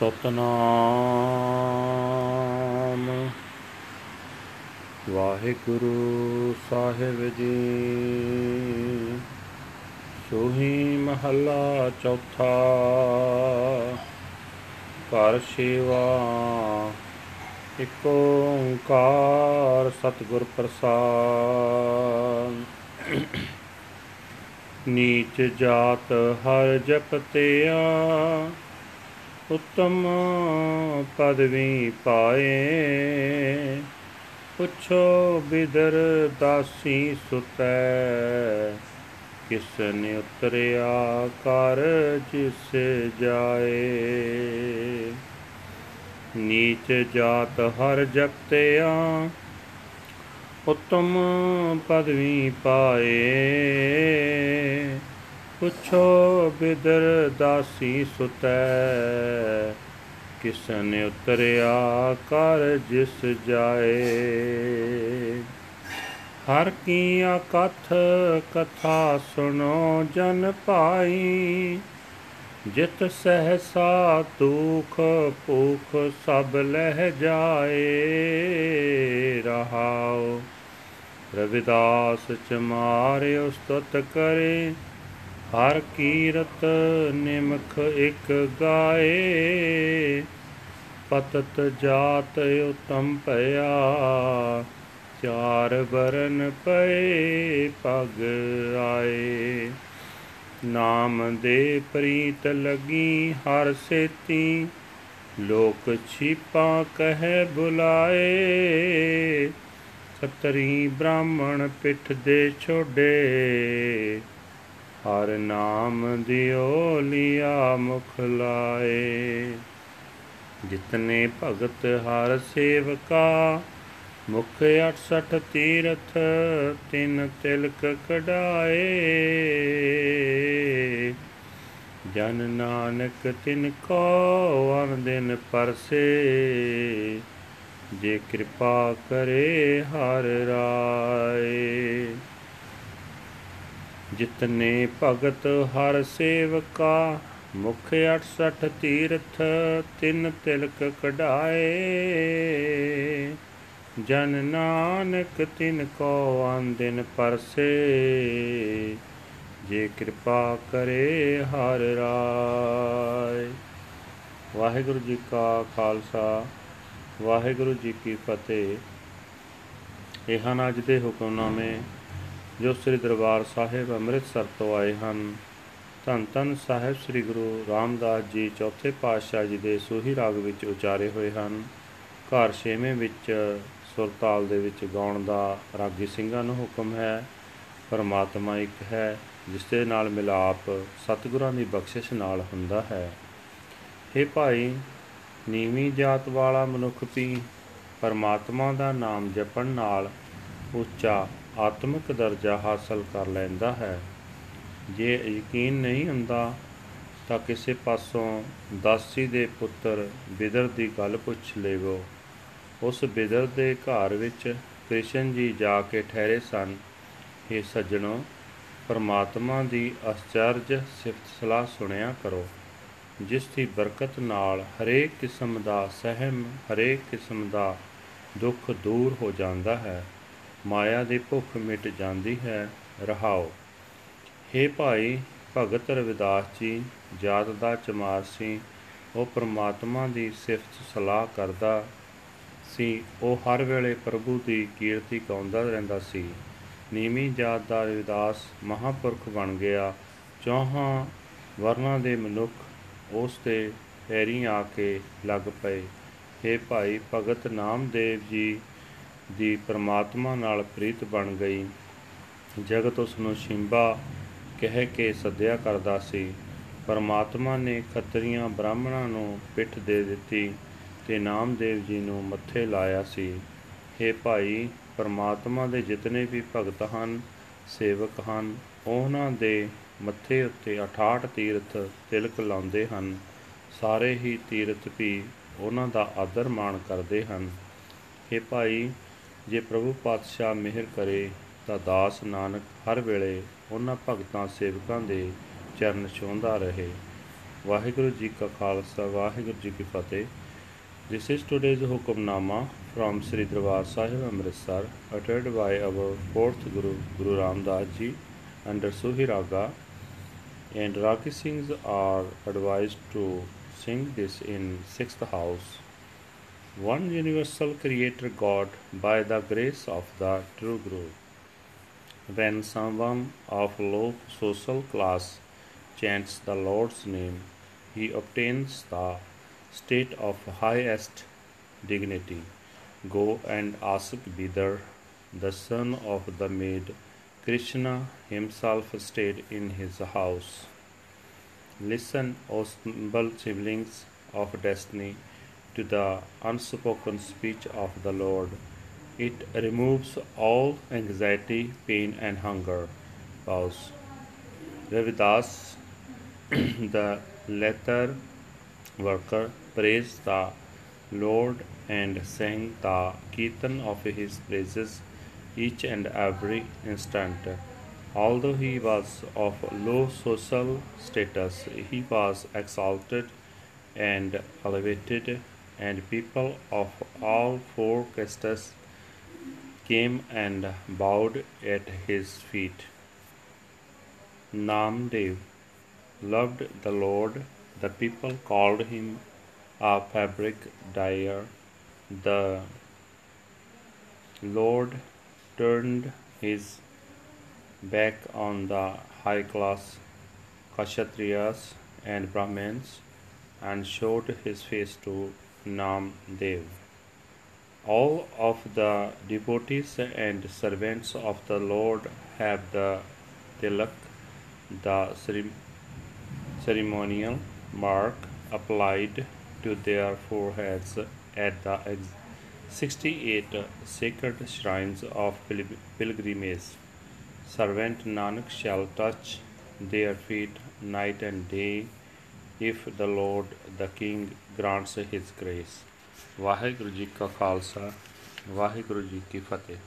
ਸਤਨਾਮ। ਵਾਹਿਗੁਰੂ ਸਾਹਿਬ ਜੀ। ਸੋਹੀ ਮਹੱਲਾ ਚੌਥਾ। ਘਰ ਸੇਵਾ, ਇਕ ਓੰਕਾਰ ਸਤਿਗੁਰ ਪ੍ਰਸਾਦ। ਨੀਚ ਜਾਤ ਹਰ ਜਪਤਿਆ ਉਤਮ ਪਦਵੀ ਪਾਏ। ਪੁੱਛੋ ਬਿਦਰ ਦਾਸੀ ਸੁਤੈ, ਕਿਸ ਨੇ ਉਤਰਿਆ ਕਰ ਜਿਸ ਜਾਏ। ਨੀਚ ਜਾਤ ਹਰ ਜਪਤਿਆ, ਉਤਮ ਪਦਵੀ ਪਾਏ। ਪੁੱਛੋ ਬਿਦਰ ਦਾਸੀ ਸੁਤੈ ਕਿਸਨ ਉਤਰਿਆ ਕਰ ਜਿਸ ਜਾਏ ਹਰ ਕੀ ਅਕਥ ਕਥਾ ਸੁਣੋ ਜਨ ਪਾਈ ਜਿਤ ਸਹਸਾ ਦੁਖ ਭੂਖ ਸਭ ਲਹਿ ਜਾਏ ਰਹਾਉ ਰਵਿਦਾਸ ਚਮਾਰਿ ਉਸਤਤ ਕਰੇ ਹਰ ਕੀਰਤ ਨਿਮਖ ਇਕ ਗਾਏ, ਪਤਤ ਜਾਤ ਉਤਮ ਭਇਆ, ਚਾਰ ਬਰਨ ਪਏ ਪਗ ਆਏ। ਨਾਮ ਦੇ ਪ੍ਰੀਤ ਲਗੀ ਹਰ ਸੇਤੀ, ਲੋਕ ਛੀਪਾ ਕਹਿ ਬੁਲਾਏ। ਖਤਰੀ ਬ੍ਰਾਹਮਣ ਪਿੱਠ ਦੇ ਛੋਡੇ ਹਰ ਨਾਮ ਦਿਓ ਲਿਆ ਮੁਖ ਲਾਏ। ਜਿਤਨੇ ਭਗਤ ਹਰ ਸੇਵਕਾ, ਮੁਖ 68 ਤੀਰਥ ਤਿਨ ਤਿਲਕ ਕਢਾਏ। ਜਨ ਨਾਨਕ ਤਿਨ ਕੋ ਅਨ ਦਿਨ ਪਰਸੇ, ਜੇ ਕਿਰਪਾ ਕਰੇ ਹਰ ਰਾਏ। ਜਿਤਨੇ ਭਗਤ ਹਰ ਸੇਵਕਾ, ਮੁਖ 68 ਤੀਰਥ ਤਿਨ ਤਿਲਕ ਕਢਾਏ। ਜਨ ਨਾਨਕ ਤਿਨ ਕੋ ਆਨ ਦਿਨ ਪਰਸੇ, ਜੇ ਕਿਰਪਾ ਕਰੇ ਹਰ ਰਾਏ। ਵਾਹਿਗੁਰੂ ਜੀ ਕਾ ਖਾਲਸਾ, ਵਾਹਿਗੁਰੂ ਜੀ ਕੀ ਫਤਿਹ। ਇਹ ਹਨ ਅੱਜ ਦੇ ਹੁਕਮਨਾਮੇ। ਜੋ ਸ੍ਰੀ ਦਰਬਾਰ ਸਾਹਿਬ ਅੰਮ੍ਰਿਤਸਰ ਤੋਂ ਆਏ ਹਨ। ਧੰਨ ਧੰਨ ਸਾਹਿਬ ਸ੍ਰੀ ਗੁਰੂ ਰਾਮਦਾਸ ਜੀ ਚੌਥੇ ਪਾਤਸ਼ਾਹ ਜੀ ਦੇ ਸੋਹੀ ਰਾਗ ਵਿੱਚ ਉਚਾਰੇ ਹੋਏ ਹਨ। ਘਰ ਛੇਵੇਂ ਵਿੱਚ ਸੁਰਤਾਲ ਦੇ ਵਿੱਚ ਗਾਉਣ ਦਾ ਰਾਗੀ ਸਿੰਘਾਂ ਨੂੰ ਹੁਕਮ ਹੈ। ਪਰਮਾਤਮਾ ਇੱਕ ਹੈ, ਜਿਸ ਦੇ ਨਾਲ ਮਿਲਾਪ ਸਤਿਗੁਰਾਂ ਦੀ ਬਖਸ਼ਿਸ਼ ਨਾਲ ਹੁੰਦਾ ਹੈ। हे ਭਾਈ, ਨੀਵੀਂ ਜਾਤ ਵਾਲਾ ਮਨੁੱਖ ਵੀ ਪਰਮਾਤਮਾ ਦਾ ਨਾਮ ਜਪਣ ਨਾਲ ਉੱਚਾ ਆਤਮਿਕ ਦਰਜਾ ਹਾਸਲ ਕਰ ਲੈਂਦਾ ਹੈ। ਜੇ ਯਕੀਨ ਨਹੀਂ ਹੁੰਦਾ ਤਾਂ ਕਿਸੇ ਪਾਸੋਂ ਦਾਸੀ ਦੇ ਪੁੱਤਰ ਬਿਦਰ ਦੀ ਗੱਲ ਪੁੱਛ ਲੇਵੋ ਉਸ ਬਿਦਰ ਦੇ ਘਰ ਵਿੱਚ ਕ੍ਰਿਸ਼ਨ ਜੀ ਜਾ ਕੇ ਠਹਿਰੇ ਸਨ। ਇਹ ਸੱਜਣੋ, ਪਰਮਾਤਮਾ ਦੀ ਅਚਰਜ ਸਿਫਤ ਸਲਾਹ ਸੁਣਿਆ ਕਰੋ। ਜਿਸ ਦੀ ਬਰਕਤ ਨਾਲ ਹਰੇਕ ਕਿਸਮ ਦਾ ਸਹਿਮ, ਹਰੇਕ ਕਿਸਮ ਦਾ ਦੁੱਖ ਦੂਰ ਹੋ ਜਾਂਦਾ ਹੈ। ਮਾਇਆ ਦੀ ਭੁੱਖ ਮਿਟ ਜਾਂਦੀ ਹੈ, ਰਹਾਓ। हे ਭਾਈ, ਭਗਤ ਰਵਿਦਾਸ ਜੀ, ਜਾਤ ਦਾ ਚਮਾਰ ਸੀ, ਉਹ ਪ੍ਰਮਾਤਮਾ ਦੀ ਸਿਫਤ ਸਲਾਹ ਕਰਦਾ ਸੀ, ਉਹ ਹਰ ਵੇਲੇ ਪ੍ਰਭੂ ਦੀ ਕੀਰਤੀ ਗਾਉਂਦਾ ਰਹਿੰਦਾ ਸੀ। ਨੀਵੀਂ ਜਾਤ ਦਾ ਰਵਿਦਾਸ ਮਹਾਪੁਰਖ ਬਣ ਗਿਆ। ਚੌਹਾਂ ਵਰਨਾਂ ਦੇ ਮਨੁੱਖ ਉਸ ਤੇ ਪੈਰੀ ਆ ਕੇ ਲੱਗ ਪਏ। हे ਭਾਈ, ਭਗਤ ਨਾਮਦੇਵ ਜੀ ਦੀ ਪ੍ਰਮਾਤਮਾ ਨਾਲ ਪ੍ਰੀਤ ਬਣ ਗਈ। ਜਗਤ ਉਸ ਨੂੰ ਸ਼ਿੰਬਾ ਕਹਿ ਕੇ ਸੱਦਿਆ ਕਰਦਾ ਸੀ। ਪਰਮਾਤਮਾ ਨੇ ਖੱਤਰੀਆਂ ਬ੍ਰਾਹਮਣਾਂ ਨੂੰ ਪਿੱਠ ਦੇ ਦਿੱਤੀ ਤੇ ਨਾਮਦੇਵ ਜੀ ਨੂੰ ਮੱਥੇ ਲਾਇਆ ਸੀ। हे ਭਾਈ, ਪਰਮਾਤਮਾ ਦੇ ਜਿਤਨੇ ਵੀ ਭਗਤ ਹਨ, ਸੇਵਕ ਹਨ, ਉਹਨਾਂ ਦੇ ਮੱਥੇ ਉੱਤੇ 68 ਤੀਰਥ ਤਿਲਕ ਲਾਉਂਦੇ ਹਨ। ਸਾਰੇ ਹੀ ਤੀਰਥ ਵੀ ਉਹਨਾਂ ਦਾ ਆਦਰ ਮਾਣ ਕਰਦੇ ਹਨ। हे ਭਾਈ ਜੇ ਪ੍ਰਭੂ ਪਾਤਸ਼ਾਹ ਮਿਹਰ ਕਰੇ ਤਾਂ ਦਾਸ ਨਾਨਕ ਹਰ ਵੇਲੇ ਉਹਨਾਂ ਭਗਤਾਂ ਸੇਵਕਾਂ ਦੇ ਚਰਨ ਛੂੰਹਦਾ ਰਹੇ ਵਾਹਿਗੁਰੂ ਜੀ ਕਾ ਖਾਲਸਾ ਵਾਹਿਗੁਰੂ ਜੀ ਕੀ ਫਤਿਹ This is today's Hukamnama from Sri Darbar Sahib Amritsar uttered by our fourth Guru Guru Ram Das Ji under Suhi Raga and Ragi Singhs are advised to sing this in sixth house. One universal creator God by the grace of the true Guru. When someone of low social class chants the Lord's name, he obtains the state of highest dignity. Go and ask Bidar, the son of the maid. Krishna himself stayed in his house. Listen, O humble siblings of destiny, to the unspoken speech of the Lord. It removes all anxiety, pain, and hunger. Pause. Ravidas, the letter worker, praised the Lord and sang the Kirtan of his praises each and every instant. Although he was of low social status, he was exalted and elevated, and people of all four castes came and bowed at his feet. Namdev loved the Lord. The people called him a fabric dyer. The Lord turned his back on the high class Kshatriyas and Brahmins and showed his face to Namdev. All of the devotees and servants of the Lord have the tilak, the ceremonial mark applied to their foreheads at the 68 sacred shrines of pil- pilgrimage. Servant Nanak shall touch their feet night and day if the Lord the King grants his grace. Waheguru ji ਕਾ ਖਾਲਸਾ ਵਾਹਿਗੁਰੂ ਜੀ ਕੀ ਫਤਿਹ